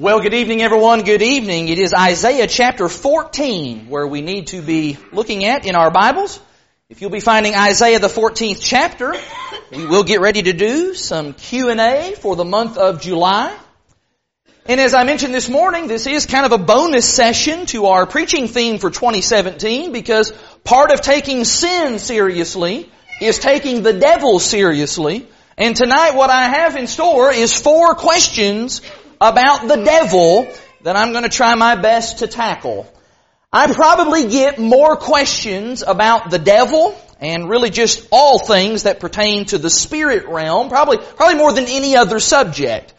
Well, good evening everyone. Good evening. It is Isaiah chapter 14 where we need to be looking at in our Bibles. If you'll be finding Isaiah the 14th chapter, we will get ready to do some Q&A for the month of July. And as I mentioned this morning, this is kind of a bonus session to our preaching theme for 2017 because part of taking sin seriously is taking the devil seriously. And tonight what I have in store is four questions about the devil that I'm going to try my best to tackle. I probably get more questions about the devil and really just all things that pertain to the spirit realm, probably, probably more than any other subject.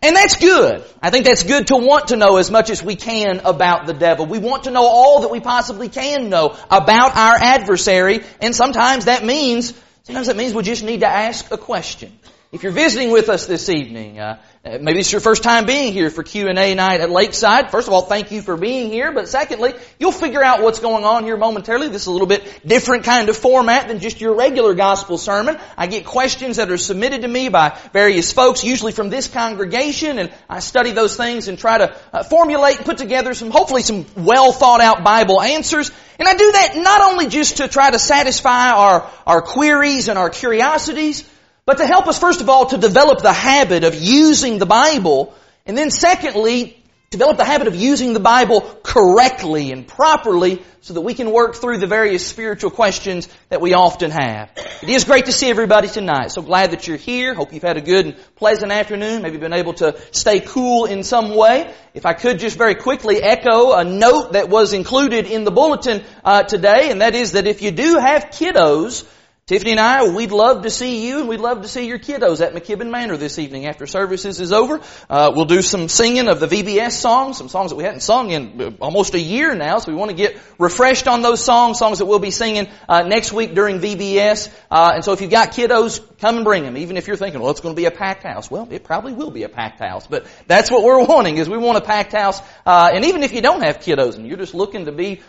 And that's good. I think that's good to want to know as much as we can about the devil. We want to know all that we possibly can know about our adversary, and sometimes that means, sometimes that means we just need to ask a question. If you're visiting with us this evening, uh, maybe it's your first time being here for Q&A night at Lakeside. First of all, thank you for being here. But secondly, you'll figure out what's going on here momentarily. This is a little bit different kind of format than just your regular gospel sermon. I get questions that are submitted to me by various folks, usually from this congregation, and I study those things and try to uh, formulate and put together some, hopefully some well thought out Bible answers. And I do that not only just to try to satisfy our, our queries and our curiosities, but to help us, first of all, to develop the habit of using the Bible, and then secondly, develop the habit of using the Bible correctly and properly so that we can work through the various spiritual questions that we often have. It is great to see everybody tonight. So glad that you're here. Hope you've had a good and pleasant afternoon. Maybe been able to stay cool in some way. If I could just very quickly echo a note that was included in the bulletin uh, today, and that is that if you do have kiddos, Tiffany and I, we'd love to see you and we'd love to see your kiddos at McKibben Manor this evening after services is over. Uh, we'll do some singing of the VBS songs, some songs that we hadn't sung in uh, almost a year now, so we want to get refreshed on those songs, songs that we'll be singing uh, next week during VBS. Uh, and so if you've got kiddos, come and bring them. Even if you're thinking, well, it's going to be a packed house. Well, it probably will be a packed house, but that's what we're wanting is we want a packed house. Uh, and even if you don't have kiddos and you're just looking to be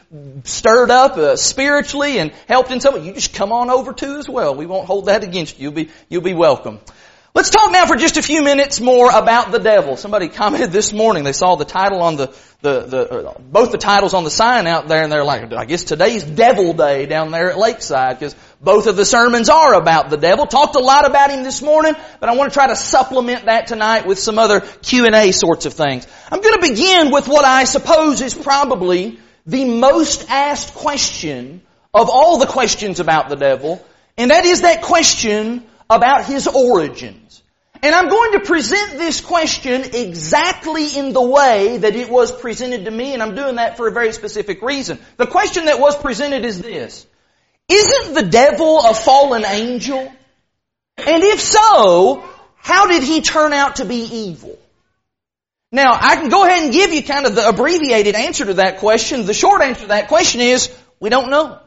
stirred up uh, spiritually and helped in some way, you just come on over too as well. We won't hold that against you. You'll be, you'll be welcome. Let's talk now for just a few minutes more about the devil. Somebody commented this morning, they saw the title on the, the, the, uh, both the titles on the sign out there and they're like, I guess today's devil day down there at Lakeside because both of the sermons are about the devil. Talked a lot about him this morning, but I want to try to supplement that tonight with some other Q&A sorts of things. I'm going to begin with what I suppose is probably the most asked question of all the questions about the devil, and that is that question about his origins. And I'm going to present this question exactly in the way that it was presented to me, and I'm doing that for a very specific reason. The question that was presented is this. Isn't the devil a fallen angel? And if so, how did he turn out to be evil? Now, I can go ahead and give you kind of the abbreviated answer to that question. The short answer to that question is, we don't know.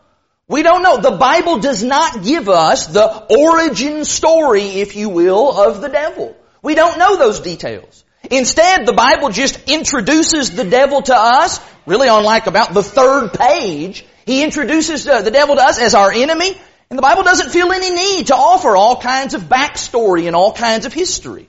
We don't know. The Bible does not give us the origin story, if you will, of the devil. We don't know those details. Instead, the Bible just introduces the devil to us, really on like about the third page. He introduces uh, the devil to us as our enemy, and the Bible doesn't feel any need to offer all kinds of backstory and all kinds of history.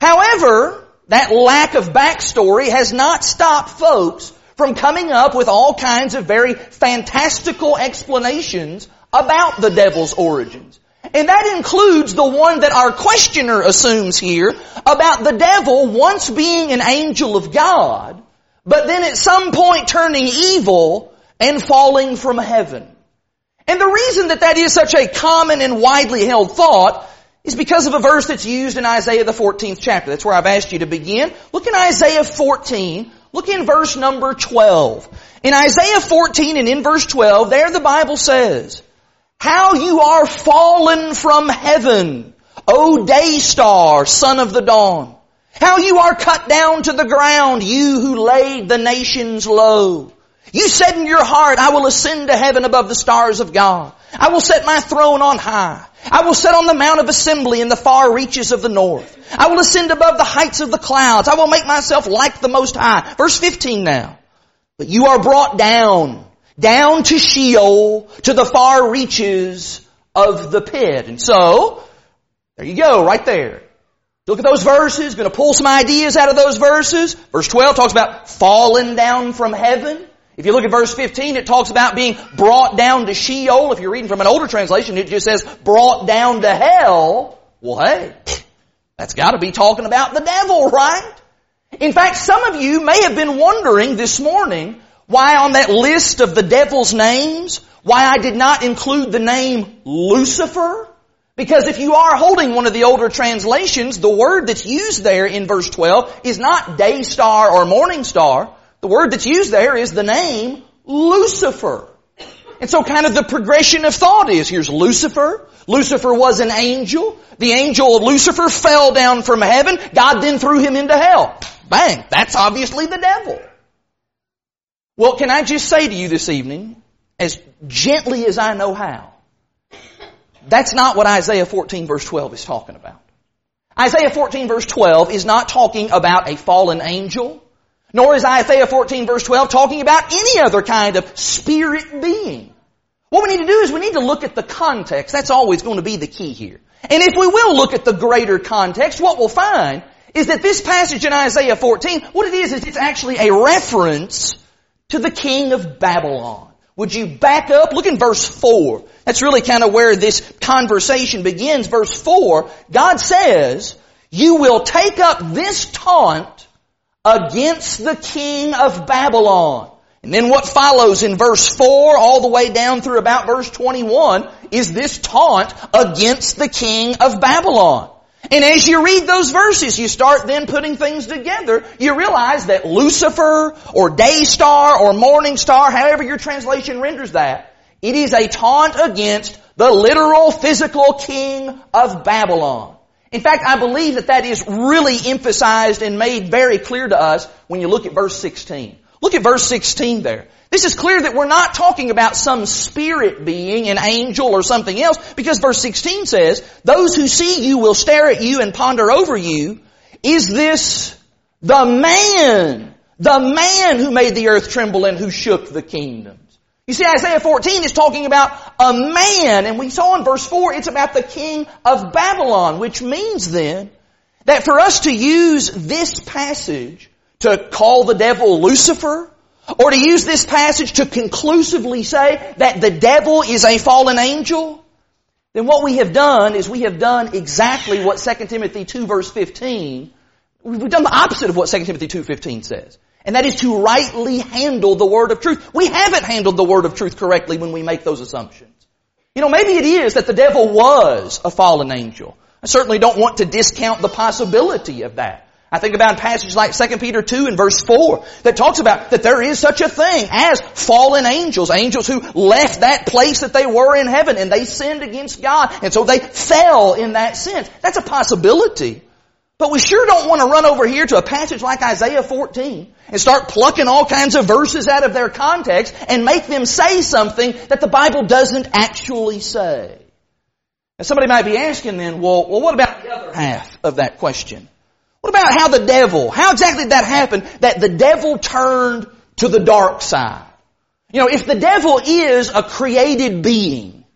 However, that lack of backstory has not stopped folks from coming up with all kinds of very fantastical explanations about the devil's origins. And that includes the one that our questioner assumes here about the devil once being an angel of God, but then at some point turning evil and falling from heaven. And the reason that that is such a common and widely held thought is because of a verse that's used in Isaiah the 14th chapter. That's where I've asked you to begin. Look in Isaiah 14, Look in verse number 12. In Isaiah 14 and in verse 12, there the Bible says, How you are fallen from heaven, O day star, son of the dawn. How you are cut down to the ground, you who laid the nations low. You said in your heart, I will ascend to heaven above the stars of God. I will set my throne on high. I will sit on the mount of assembly in the far reaches of the north. I will ascend above the heights of the clouds. I will make myself like the Most High. Verse 15 now. But you are brought down, down to Sheol, to the far reaches of the pit. And so, there you go, right there. Look at those verses, to pull some ideas out of those verses. Verse 12 talks about falling down from heaven. If you look at verse 15, it talks about being brought down to Sheol. If you're reading from an older translation, it just says brought down to hell. Well, hey, that's got to be talking about the devil, right? In fact, some of you may have been wondering this morning why on that list of the devil's names, why I did not include the name Lucifer. Because if you are holding one of the older translations, the word that's used there in verse 12 is not day star or morning star. The word that's used there is the name Lucifer. And so kind of the progression of thought is, here's Lucifer. Lucifer was an angel. The angel of Lucifer fell down from heaven. God then threw him into hell. Bang. That's obviously the devil. Well, can I just say to you this evening, as gently as I know how, that's not what Isaiah 14 verse 12 is talking about. Isaiah 14 verse 12 is not talking about a fallen angel. Nor is Isaiah 14 verse 12 talking about any other kind of spirit being. What we need to do is we need to look at the context. That's always going to be the key here. And if we will look at the greater context, what we'll find is that this passage in Isaiah 14, what it is, is it's actually a reference to the king of Babylon. Would you back up? Look in verse 4. That's really kind of where this conversation begins. Verse 4, God says, you will take up this taunt against the king of Babylon. And then what follows in verse 4 all the way down through about verse 21 is this taunt against the king of Babylon. And as you read those verses, you start then putting things together. You realize that Lucifer or day star or morning star, however your translation renders that, it is a taunt against the literal physical king of Babylon. In fact, I believe that that is really emphasized and made very clear to us when you look at verse 16. Look at verse 16 there. This is clear that we're not talking about some spirit being, an angel or something else, because verse 16 says, those who see you will stare at you and ponder over you. Is this the man, the man who made the earth tremble and who shook the kingdom? You see, Isaiah 14 is talking about a man, and we saw in verse 4, it's about the king of Babylon, which means then that for us to use this passage to call the devil Lucifer, or to use this passage to conclusively say that the devil is a fallen angel, then what we have done is we have done exactly what 2 Timothy 2 verse 15, we've done the opposite of what 2 Timothy 2.15 says. And that is to rightly handle the word of truth. We haven't handled the word of truth correctly when we make those assumptions. You know, maybe it is that the devil was a fallen angel. I certainly don't want to discount the possibility of that. I think about passages like 2 Peter 2 and verse 4 that talks about that there is such a thing as fallen angels, angels who left that place that they were in heaven and they sinned against God and so they fell in that sense. That's a possibility. But we sure don't want to run over here to a passage like Isaiah 14 and start plucking all kinds of verses out of their context and make them say something that the Bible doesn't actually say. And somebody might be asking then, well, well, what about the other half of that question? What about how the devil, how exactly did that happen that the devil turned to the dark side? You know, if the devil is a created being,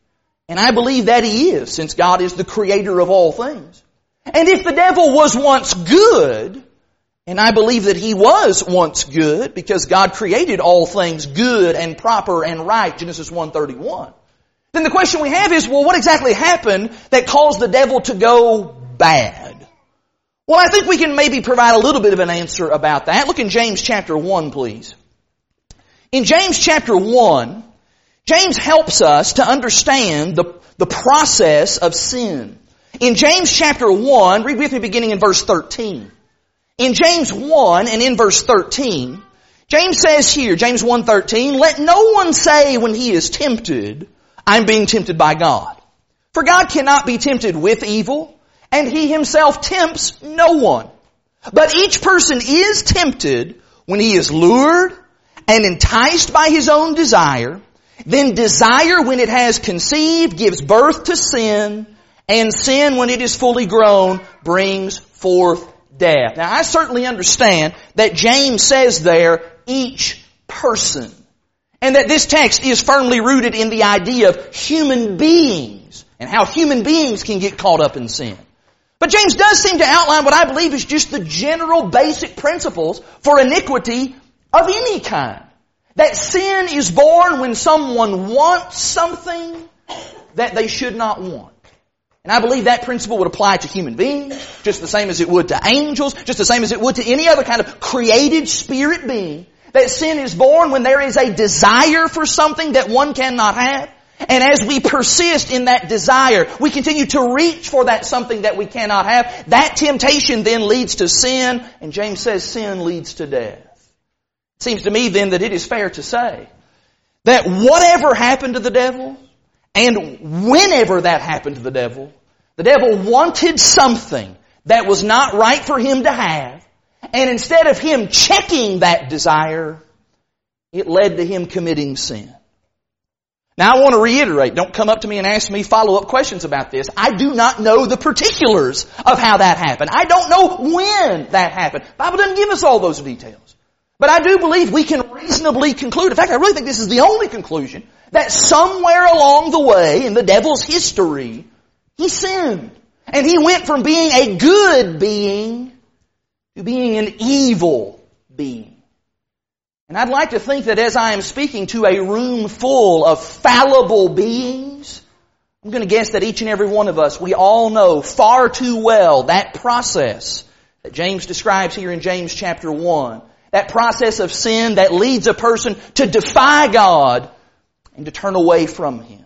and I believe that he is, since God is the creator of all things, and if the devil was once good, and I believe that he was once good because God created all things good and proper and right, Genesis 1:31. Then the question we have is, well, what exactly happened that caused the devil to go bad? Well, I think we can maybe provide a little bit of an answer about that. Look in James chapter 1, please. In James chapter 1, James helps us to understand the, the process of sin. In James chapter 1, read with me beginning in verse 13. In James 1 and in verse 13, James says here, James 1:13, let no one say when he is tempted, I'm being tempted by God. For God cannot be tempted with evil, and he himself tempts no one. But each person is tempted when he is lured and enticed by his own desire. Then desire, when it has conceived, gives birth to sin, and sin, when it is fully grown, brings forth death. Now I certainly understand that James says there, each person. And that this text is firmly rooted in the idea of human beings and how human beings can get caught up in sin. But James does seem to outline what I believe is just the general basic principles for iniquity of any kind. That sin is born when someone wants something that they should not want. And I believe that principle would apply to human beings, just the same as it would to angels, just the same as it would to any other kind of created spirit being. That sin is born when there is a desire for something that one cannot have. And as we persist in that desire, we continue to reach for that something that we cannot have. That temptation then leads to sin, and James says sin leads to death. It seems to me then that it is fair to say that whatever happened to the devil, and whenever that happened to the devil, the devil wanted something that was not right for him to have, and instead of him checking that desire, it led to him committing sin. Now I want to reiterate, don't come up to me and ask me follow-up questions about this. I do not know the particulars of how that happened. I don't know when that happened. The Bible doesn't give us all those details. But I do believe we can reasonably conclude, in fact I really think this is the only conclusion, that somewhere along the way in the devil's history, he sinned. And he went from being a good being to being an evil being. And I'd like to think that as I am speaking to a room full of fallible beings, I'm going to guess that each and every one of us, we all know far too well that process that James describes here in James chapter 1. That process of sin that leads a person to defy God and to turn away from Him.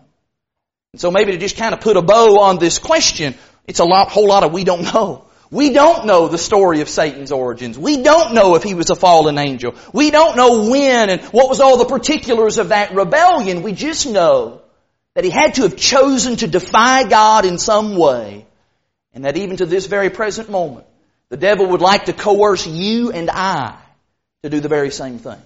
And so maybe to just kind of put a bow on this question, it's a lot, whole lot of we don't know. We don't know the story of Satan's origins. We don't know if he was a fallen angel. We don't know when and what was all the particulars of that rebellion. We just know that he had to have chosen to defy God in some way. And that even to this very present moment, the devil would like to coerce you and I to do the very same thing.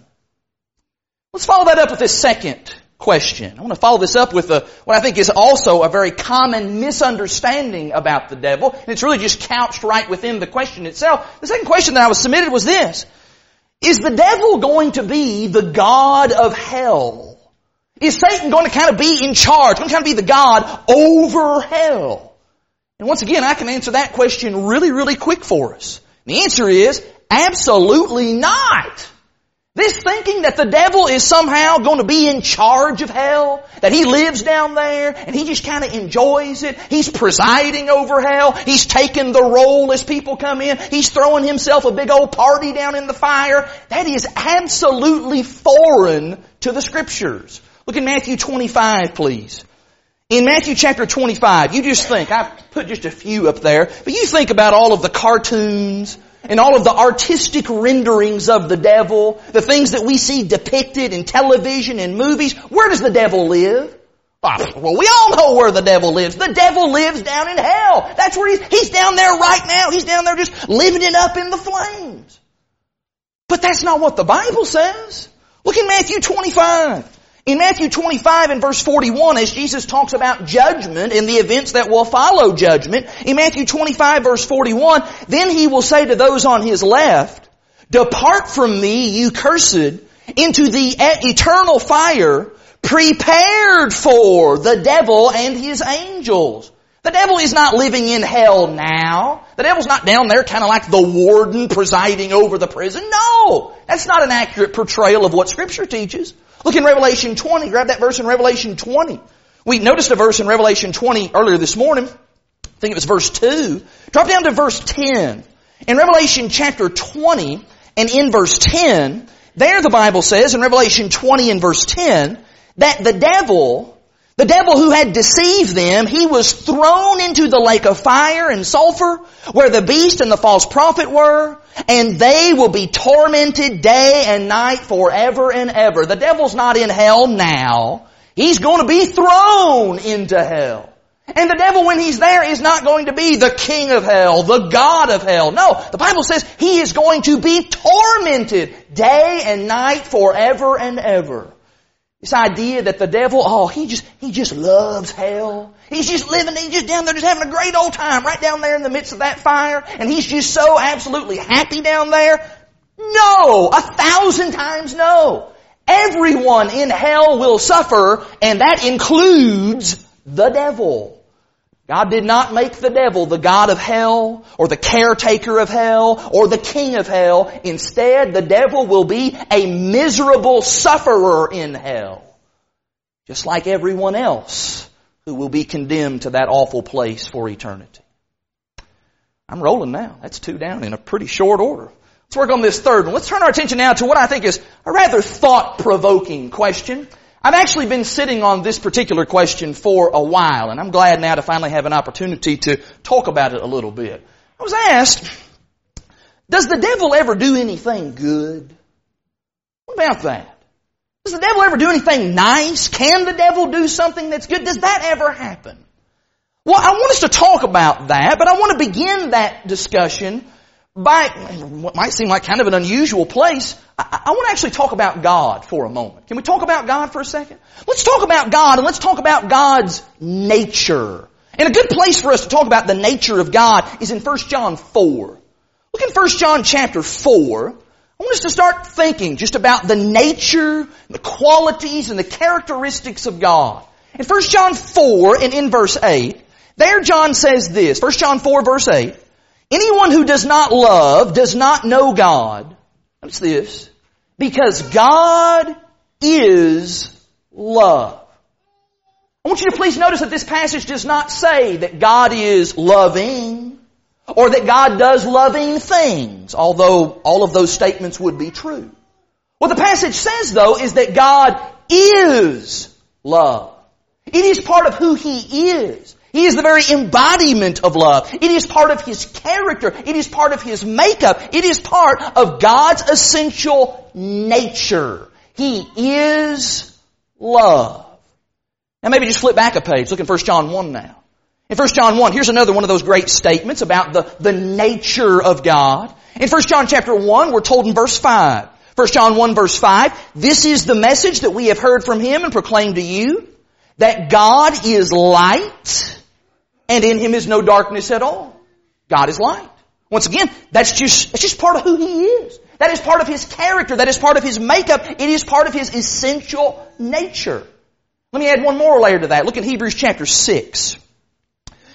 Let's follow that up with this second question. I want to follow this up with a, what I think is also a very common misunderstanding about the devil. And it's really just couched right within the question itself. The second question that I was submitted was this. Is the devil going to be the God of hell? Is Satan going to kind of be in charge? Going to kind of be the God over hell? And once again, I can answer that question really, really quick for us. The answer is absolutely not. This thinking that the devil is somehow going to be in charge of hell, that he lives down there and he just kind of enjoys it. He's presiding over hell. He's taking the role as people come in. He's throwing himself a big old party down in the fire. That is absolutely foreign to the scriptures. Look in Matthew 25, please. In Matthew chapter 25, you just think, I put just a few up there, but you think about all of the cartoons, and all of the artistic renderings of the devil, the things that we see depicted in television and movies, where does the devil live? Oh, well, we all know where the devil lives. The devil lives down in hell. That's where he's, he's down there right now. He's down there just living it up in the flames. But that's not what the Bible says. Look in Matthew 25. In Matthew 25 and verse 41, as Jesus talks about judgment and the events that will follow judgment, in Matthew 25 verse 41, then he will say to those on his left, Depart from me, you cursed, into the eternal fire prepared for the devil and his angels. The devil is not living in hell now. The devil's not down there kind of like the warden presiding over the prison. No! That's not an accurate portrayal of what scripture teaches. Look in Revelation 20. Grab that verse in Revelation 20. We noticed a verse in Revelation 20 earlier this morning. I think it was verse 2. Drop down to verse 10. In Revelation chapter 20 and in verse 10, there the Bible says in Revelation 20 and verse 10 that the devil, the devil who had deceived them, he was thrown into the lake of fire and sulfur where the beast and the false prophet were and they will be tormented day and night forever and ever. The devil's not in hell now. He's going to be thrown into hell. And the devil, when he's there, is not going to be the king of hell, the god of hell. No, the Bible says he is going to be tormented day and night forever and ever. This idea that the devil, oh, he just, he just loves hell. He's just living, he's just down there just having a great old time right down there in the midst of that fire and he's just so absolutely happy down there. No! A thousand times no! Everyone in hell will suffer and that includes the devil. God did not make the devil the God of hell or the caretaker of hell or the king of hell. Instead, the devil will be a miserable sufferer in hell. Just like everyone else who will be condemned to that awful place for eternity. I'm rolling now. That's two down in a pretty short order. Let's work on this third one. Let's turn our attention now to what I think is a rather thought-provoking question. I've actually been sitting on this particular question for a while, and I'm glad now to finally have an opportunity to talk about it a little bit. I was asked, does the devil ever do anything good? What about that? Does the devil ever do anything nice? Can the devil do something that's good? Does that ever happen? Well, I want us to talk about that, but I want to begin that discussion by what might seem like kind of an unusual place, I, I, want to actually talk about God for a moment. Can we talk about God for a second? Let's talk about God and let's talk about God's nature. And a good place for us to talk about the nature of God is in 1 John 4. Look in 1 John chapter 4. I want us to start thinking just about the nature, the qualities, and the characteristics of God. In 1 John 4 and in verse 8, there John says this, 1 John 4 verse 8, Anyone who does not love does not know God. What's this? Because God is love. I want you to please notice that this passage does not say that God is loving or that God does loving things, although all of those statements would be true. What the passage says though is that God is love. It is part of who He is. He is the very embodiment of love. It is part of His character. It is part of His makeup. It is part of God's essential nature. He is love. Now maybe just flip back a page. Look in 1 John 1 now. In 1 John 1, here's another one of those great statements about the, the nature of God. In 1 John chapter 1, we're told in verse 5. 1 John 1 verse 5, this is the message that we have heard from Him and proclaimed to you, that God is light, and in him is no darkness at all. God is light. Once again, that's just, that's just part of who he is. That is part of his character. That is part of his makeup. It is part of his essential nature. Let me add one more layer to that. Look at Hebrews chapter 6.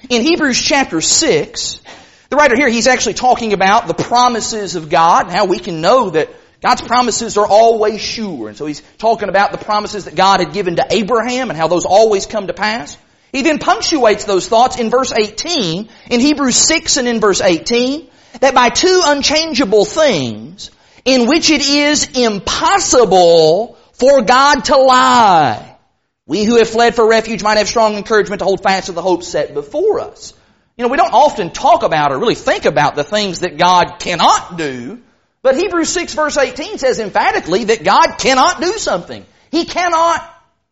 In Hebrews chapter 6, the writer here, he's actually talking about the promises of God and how we can know that God's promises are always sure. And so he's talking about the promises that God had given to Abraham and how those always come to pass. He then punctuates those thoughts in verse 18, in Hebrews 6 and in verse 18, that by two unchangeable things, in which it is impossible for God to lie, we who have fled for refuge might have strong encouragement to hold fast to the hope set before us. You know, we don't often talk about or really think about the things that God cannot do, but Hebrews 6 verse 18 says emphatically that God cannot do something. He cannot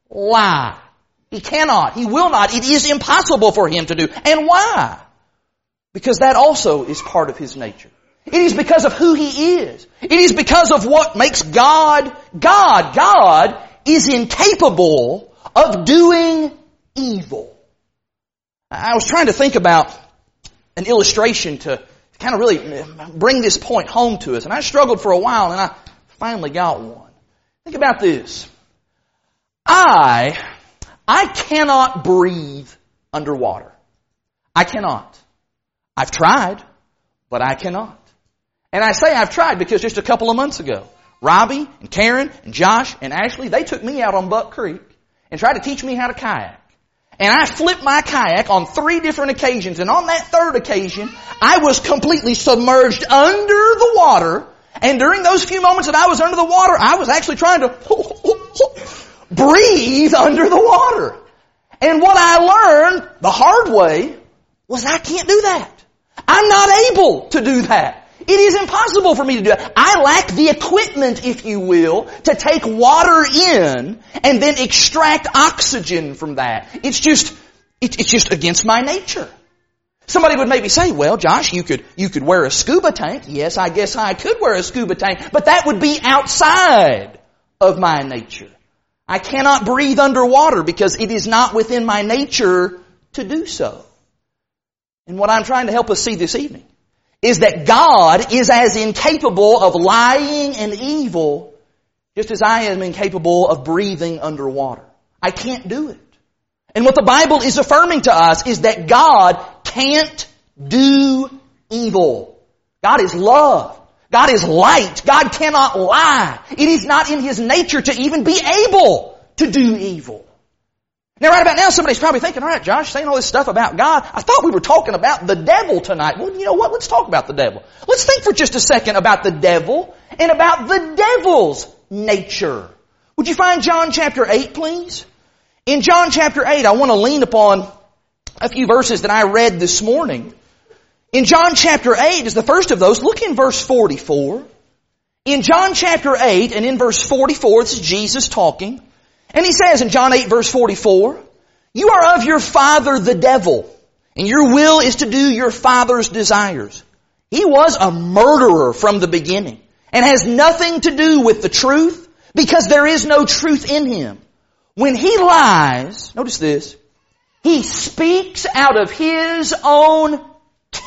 lie. He cannot. He will not. It is impossible for him to do. And why? Because that also is part of his nature. It is because of who he is. It is because of what makes God God. God is incapable of doing evil. I was trying to think about an illustration to kind of really bring this point home to us. And I struggled for a while and I finally got one. Think about this. I I cannot breathe underwater. I cannot. I've tried, but I cannot. And I say I've tried because just a couple of months ago, Robbie and Karen and Josh and Ashley, they took me out on Buck Creek and tried to teach me how to kayak. And I flipped my kayak on three different occasions. And on that third occasion, I was completely submerged under the water. And during those few moments that I was under the water, I was actually trying to breathe under the water. And what I learned the hard way was I can't do that. I'm not able to do that. It is impossible for me to do that. I lack the equipment, if you will, to take water in and then extract oxygen from that. It's just, it's just against my nature. Somebody would maybe say, well, Josh, you could, you could wear a scuba tank. Yes, I guess I could wear a scuba tank, but that would be outside of my nature. I cannot breathe underwater because it is not within my nature to do so. And what I'm trying to help us see this evening is that God is as incapable of lying and evil just as I am incapable of breathing underwater. I can't do it. And what the Bible is affirming to us is that God can't do evil. God is love. God is light. God cannot lie. It is not in His nature to even be able to do evil. Now right about now somebody's probably thinking, alright Josh, saying all this stuff about God, I thought we were talking about the devil tonight. Well, you know what? Let's talk about the devil. Let's think for just a second about the devil and about the devil's nature. Would you find John chapter 8 please? In John chapter 8, I want to lean upon a few verses that I read this morning. In John chapter 8 is the first of those. Look in verse 44. In John chapter 8 and in verse 44, this is Jesus talking. And he says in John 8 verse 44, You are of your father the devil, and your will is to do your father's desires. He was a murderer from the beginning, and has nothing to do with the truth, because there is no truth in him. When he lies, notice this, he speaks out of his own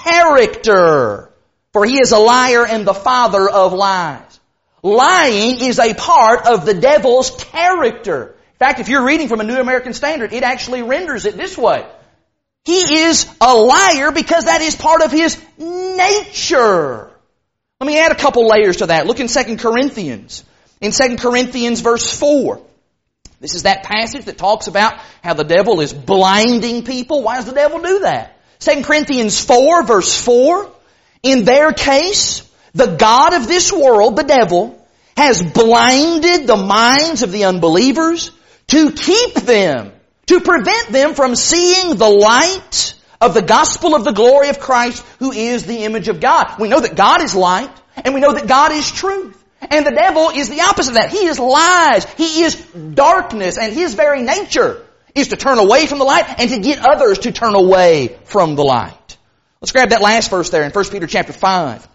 character, for he is a liar and the father of lies. Lying is a part of the devil's character. In fact, if you're reading from a New American Standard, it actually renders it this way. He is a liar because that is part of his nature. Let me add a couple layers to that. Look in 2 Corinthians. In 2 Corinthians verse 4. This is that passage that talks about how the devil is blinding people. Why does the devil do that? 2 Corinthians 4 verse 4. In their case, the God of this world, the devil, has blinded the minds of the unbelievers to keep them, to prevent them from seeing the light of the gospel of the glory of Christ who is the image of God. We know that God is light and we know that God is truth. And the devil is the opposite of that. He is lies. He is darkness and his very nature is to turn away from the light and to get others to turn away from the light. Let's grab that last verse there in 1 Peter chapter 5.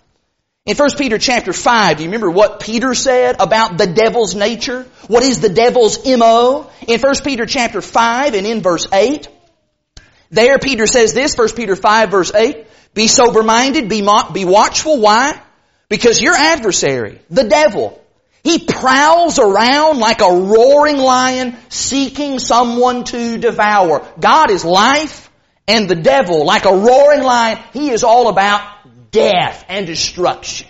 In 1 Peter chapter 5, do you remember what Peter said about the devil's nature? What is the devil's MO? In 1 Peter chapter 5 and in verse 8, there Peter says this, 1 Peter 5 verse 8, be sober-minded, be, be watchful. Why? Because your adversary, the devil, he prowls around like a roaring lion seeking someone to devour. God is life and the devil, like a roaring lion, he is all about death and destruction.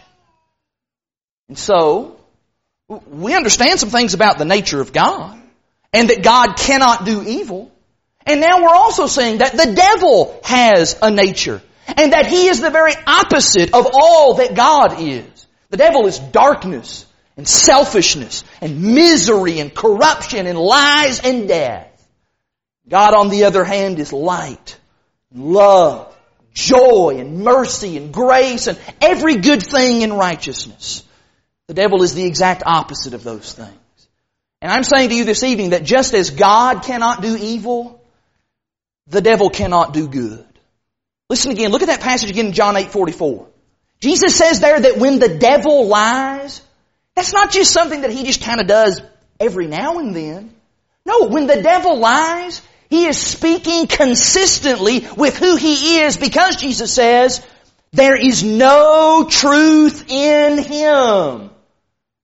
And so, we understand some things about the nature of God and that God cannot do evil. And now we're also saying that the devil has a nature and that he is the very opposite of all that God is. The devil is darkness and selfishness and misery and corruption and lies and death. God on the other hand is light, love, joy and mercy and grace and every good thing in righteousness. The devil is the exact opposite of those things. And I'm saying to you this evening that just as God cannot do evil, the devil cannot do good. Listen again, look at that passage again in John 8, 44. Jesus says there that when the devil lies, that's not just something that he just kind of does every now and then. No, when the devil lies, he is speaking consistently with who He is because Jesus says, there is no truth in Him.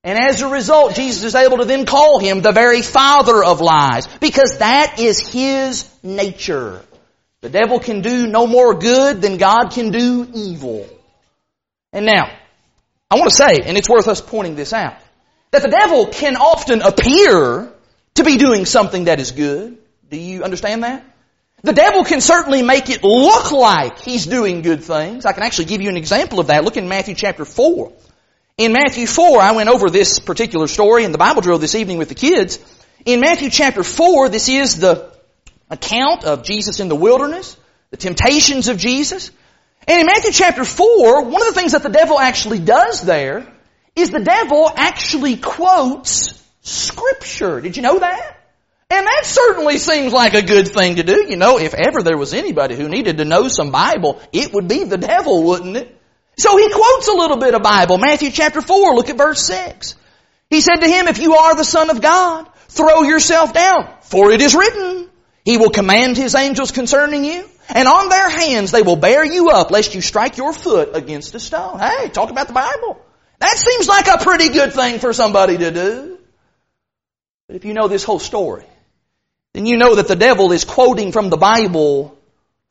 And as a result, Jesus is able to then call Him the very father of lies because that is His nature. The devil can do no more good than God can do evil. And now, I want to say, and it's worth us pointing this out, that the devil can often appear to be doing something that is good. Do you understand that? The devil can certainly make it look like he's doing good things. I can actually give you an example of that. Look in Matthew chapter 4. In Matthew 4, I went over this particular story in the Bible drill this evening with the kids. In Matthew chapter 4, this is the account of Jesus in the wilderness, the temptations of Jesus. And in Matthew chapter 4, one of the things that the devil actually does there is the devil actually quotes scripture. Did you know that? And that certainly seems like a good thing to do. You know, if ever there was anybody who needed to know some Bible, it would be the devil, wouldn't it? So he quotes a little bit of Bible. Matthew chapter 4, look at verse 6. He said to him, if you are the son of God, throw yourself down, for it is written, he will command his angels concerning you, and on their hands they will bear you up, lest you strike your foot against a stone. Hey, talk about the Bible. That seems like a pretty good thing for somebody to do. But if you know this whole story, then you know that the devil is quoting from the Bible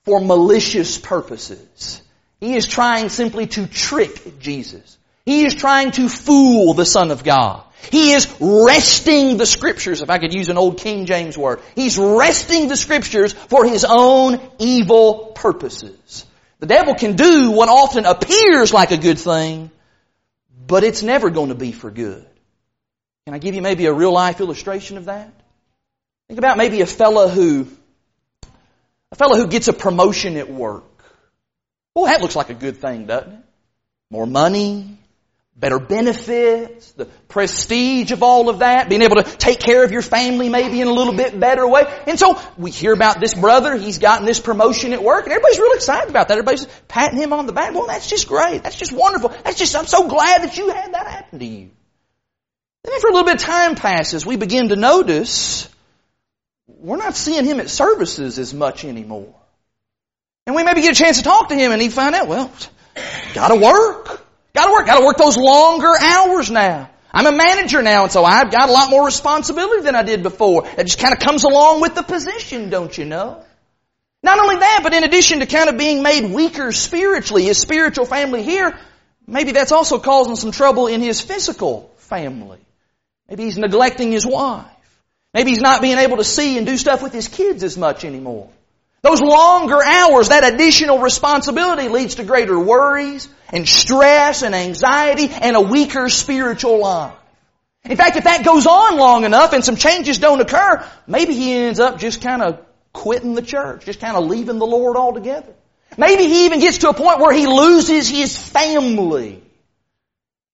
for malicious purposes. He is trying simply to trick Jesus. He is trying to fool the Son of God. He is wresting the scriptures, if I could use an old King James word. He's wresting the scriptures for his own evil purposes. The devil can do what often appears like a good thing, but it's never going to be for good. Can I give you maybe a real life illustration of that? Think about maybe a fellow who, a fellow who gets a promotion at work. Well, that looks like a good thing, doesn't it? More money, better benefits, the prestige of all of that, being able to take care of your family maybe in a little bit better way. And so we hear about this brother, he's gotten this promotion at work, and everybody's really excited about that. Everybody's patting him on the back. Well, that's just great. That's just wonderful. That's just, I'm so glad that you had that happen to you. Then after a little bit of time passes, we begin to notice we're not seeing him at services as much anymore. And we maybe get a chance to talk to him and he find out, well, gotta work. Gotta work. Gotta work those longer hours now. I'm a manager now, and so I've got a lot more responsibility than I did before. It just kind of comes along with the position, don't you know? Not only that, but in addition to kind of being made weaker spiritually, his spiritual family here, maybe that's also causing some trouble in his physical family. Maybe he's neglecting his wife. Maybe he's not being able to see and do stuff with his kids as much anymore. Those longer hours, that additional responsibility leads to greater worries and stress and anxiety and a weaker spiritual life. In fact, if that goes on long enough and some changes don't occur, maybe he ends up just kind of quitting the church, just kind of leaving the Lord altogether. Maybe he even gets to a point where he loses his family.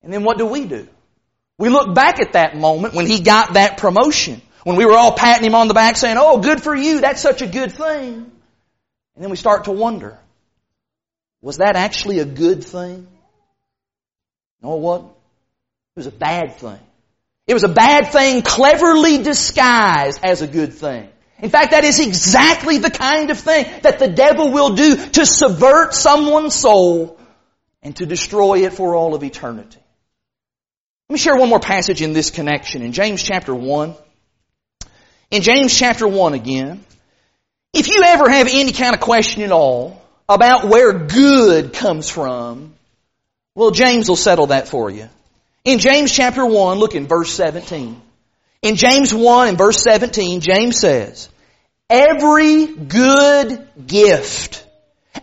And then what do we do? We look back at that moment when he got that promotion, when we were all patting him on the back saying, oh, good for you, that's such a good thing. And then we start to wonder, was that actually a good thing? No, what? It was a bad thing. It was a bad thing cleverly disguised as a good thing. In fact, that is exactly the kind of thing that the devil will do to subvert someone's soul and to destroy it for all of eternity. Let me share one more passage in this connection in James chapter 1. In James chapter 1 again, if you ever have any kind of question at all about where good comes from, well, James will settle that for you. In James chapter 1, look in verse 17. In James 1 and verse 17, James says, Every good gift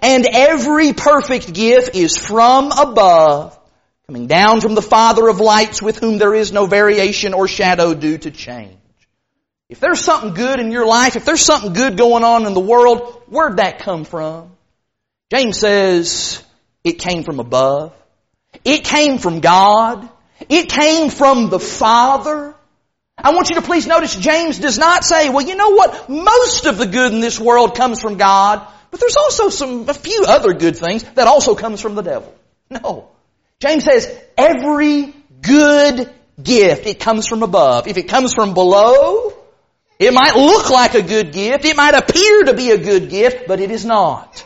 and every perfect gift is from above, coming down from the Father of lights with whom there is no variation or shadow due to change. If there's something good in your life, if there's something good going on in the world, where'd that come from? James says it came from above. It came from God. It came from the Father. I want you to please notice James does not say, well, you know what? Most of the good in this world comes from God, but there's also some, a few other good things that also comes from the devil. No. James says every good gift, it comes from above. If it comes from below, it might look like a good gift. It might appear to be a good gift, but it is not.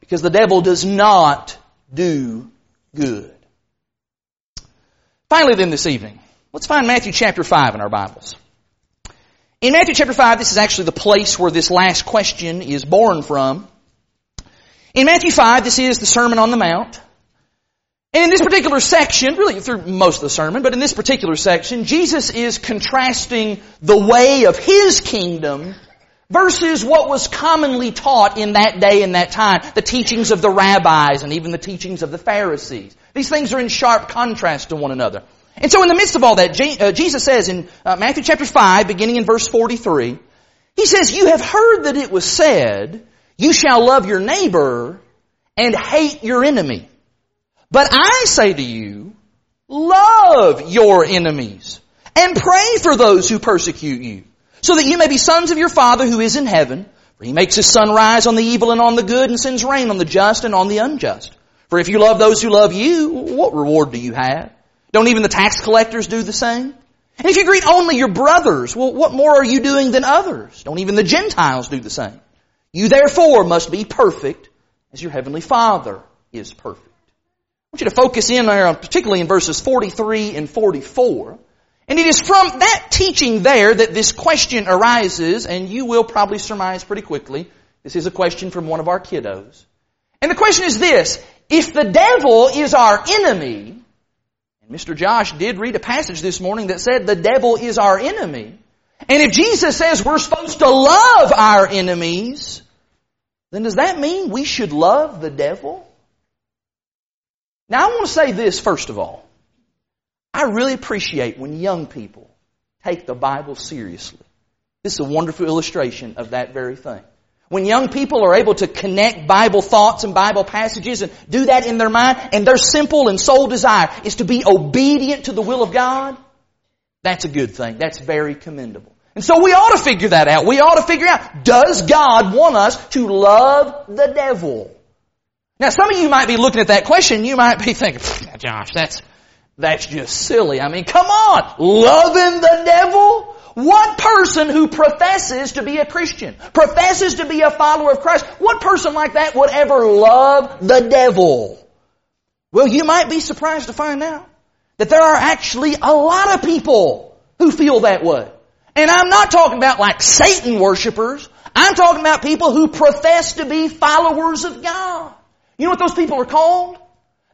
Because the devil does not do good. Finally then this evening, let's find Matthew chapter 5 in our Bibles. In Matthew chapter 5, this is actually the place where this last question is born from. In Matthew 5, this is the Sermon on the Mount. And in this particular section, really through most of the sermon, but in this particular section, Jesus is contrasting the way of His kingdom versus what was commonly taught in that day and that time, the teachings of the rabbis and even the teachings of the Pharisees. These things are in sharp contrast to one another. And so in the midst of all that, uh, Jesus says in uh, Matthew chapter 5, beginning in verse 43, He says, You have heard that it was said, You shall love your neighbor and hate your enemy. But I say to you, love your enemies and pray for those who persecute you so that you may be sons of your Father who is in heaven. For he makes his sun rise on the evil and on the good and sends rain on the just and on the unjust. For if you love those who love you, what reward do you have? Don't even the tax collectors do the same? And if you greet only your brothers, well, what more are you doing than others? Don't even the Gentiles do the same? You therefore must be perfect as your heavenly Father is perfect. I want you to focus in there, particularly in verses 43 and 44. And it is from that teaching there that this question arises, and you will probably surmise pretty quickly. This is a question from one of our kiddos. And the question is this, if the devil is our enemy, and Mr. Josh did read a passage this morning that said the devil is our enemy, and if Jesus says we're supposed to love our enemies, then does that mean we should love the devil? Now I want to say this first of all. I really appreciate when young people take the Bible seriously. This is a wonderful illustration of that very thing. When young people are able to connect Bible thoughts and Bible passages and do that in their mind, and their simple and sole desire is to be obedient to the will of God, that's a good thing. That's very commendable. And so we ought to figure that out. We ought to figure out, does God want us to love the devil? Now some of you might be looking at that question, you might be thinking, Josh, that's, that's just silly. I mean, come on! Loving the devil? What person who professes to be a Christian, professes to be a follower of Christ, what person like that would ever love the devil? Well, you might be surprised to find out that there are actually a lot of people who feel that way. And I'm not talking about like Satan worshippers. I'm talking about people who profess to be followers of God. You know what those people are called?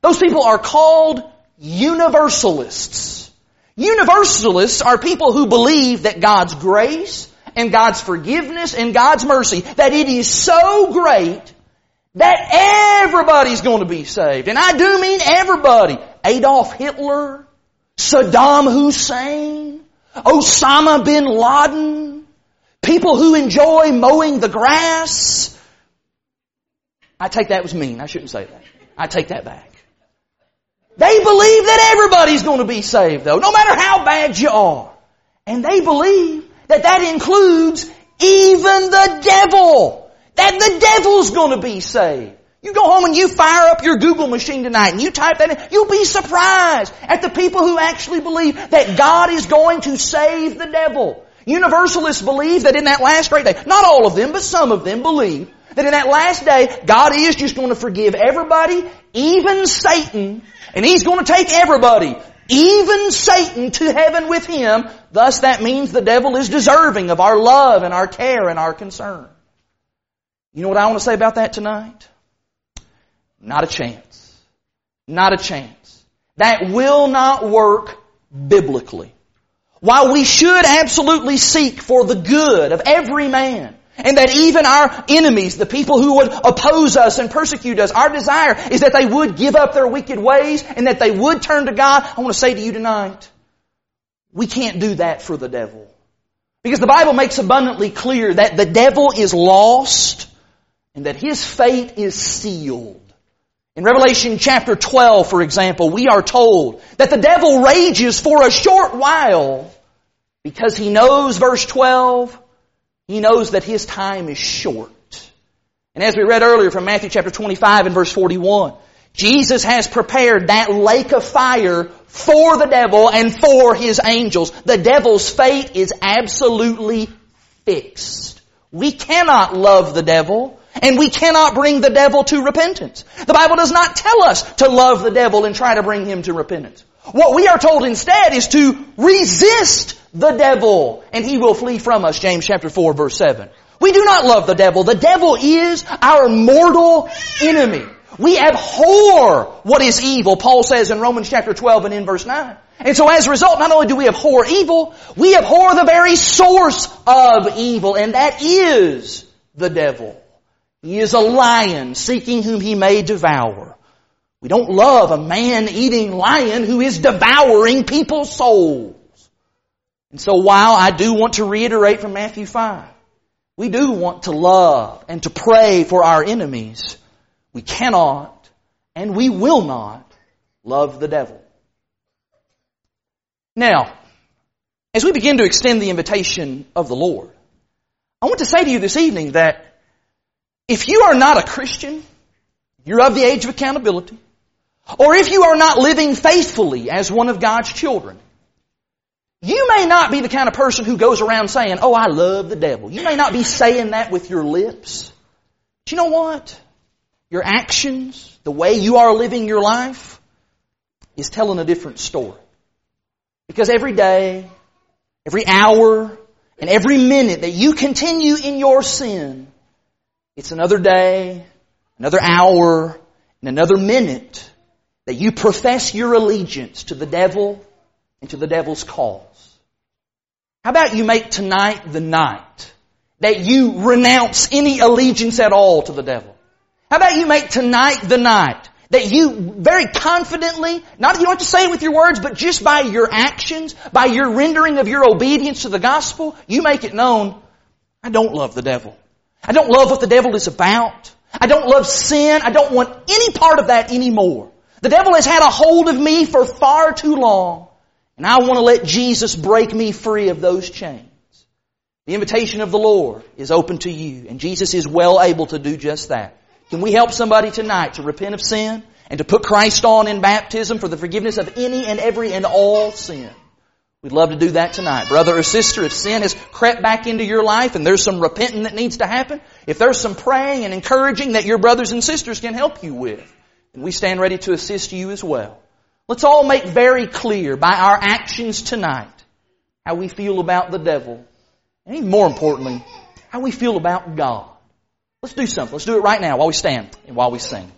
Those people are called universalists. Universalists are people who believe that God's grace and God's forgiveness and God's mercy, that it is so great that everybody's going to be saved. And I do mean everybody. Adolf Hitler, Saddam Hussein, Osama bin Laden, people who enjoy mowing the grass. I take that was mean. I shouldn't say that. I take that back. They believe that everybody's going to be saved though, no matter how bad you are. And they believe that that includes even the devil. That the devil's going to be saved. You go home and you fire up your Google machine tonight and you type that in, you'll be surprised at the people who actually believe that God is going to save the devil. Universalists believe that in that last great day, not all of them, but some of them believe that in that last day, God is just going to forgive everybody, even Satan, and He's going to take everybody, even Satan, to heaven with Him. Thus that means the devil is deserving of our love and our care and our concern. You know what I want to say about that tonight? Not a chance. Not a chance. That will not work biblically. While we should absolutely seek for the good of every man, and that even our enemies, the people who would oppose us and persecute us, our desire is that they would give up their wicked ways and that they would turn to God. I want to say to you tonight, we can't do that for the devil. Because the Bible makes abundantly clear that the devil is lost and that his fate is sealed. In Revelation chapter 12, for example, we are told that the devil rages for a short while because he knows, verse 12, he knows that his time is short. And as we read earlier from Matthew chapter 25 and verse 41, Jesus has prepared that lake of fire for the devil and for his angels. The devil's fate is absolutely fixed. We cannot love the devil and we cannot bring the devil to repentance. The Bible does not tell us to love the devil and try to bring him to repentance. What we are told instead is to resist the devil and he will flee from us, James chapter 4 verse 7. We do not love the devil. The devil is our mortal enemy. We abhor what is evil, Paul says in Romans chapter 12 and in verse 9. And so as a result, not only do we abhor evil, we abhor the very source of evil, and that is the devil. He is a lion seeking whom he may devour. We don't love a man-eating lion who is devouring people's souls. And so while I do want to reiterate from Matthew 5, we do want to love and to pray for our enemies, we cannot and we will not love the devil. Now, as we begin to extend the invitation of the Lord, I want to say to you this evening that if you are not a Christian, you're of the age of accountability, or if you are not living faithfully as one of God's children, you may not be the kind of person who goes around saying, oh, I love the devil. You may not be saying that with your lips. But you know what? Your actions, the way you are living your life, is telling a different story. Because every day, every hour, and every minute that you continue in your sin, it's another day, another hour, and another minute that you profess your allegiance to the devil and to the devil's cause. How about you make tonight the night that you renounce any allegiance at all to the devil? How about you make tonight the night that you very confidently, not you don't have to say it with your words, but just by your actions, by your rendering of your obedience to the gospel, you make it known, I don't love the devil. I don't love what the devil is about. I don't love sin. I don't want any part of that anymore. The devil has had a hold of me for far too long. And I want to let Jesus break me free of those chains. The invitation of the Lord is open to you, and Jesus is well able to do just that. Can we help somebody tonight to repent of sin and to put Christ on in baptism for the forgiveness of any and every and all sin? We'd love to do that tonight. Brother or sister, if sin has crept back into your life and there's some repenting that needs to happen, if there's some praying and encouraging that your brothers and sisters can help you with, then we stand ready to assist you as well. Let's all make very clear by our actions tonight how we feel about the devil. And even more importantly, how we feel about God. Let's do something. Let's do it right now while we stand and while we sing.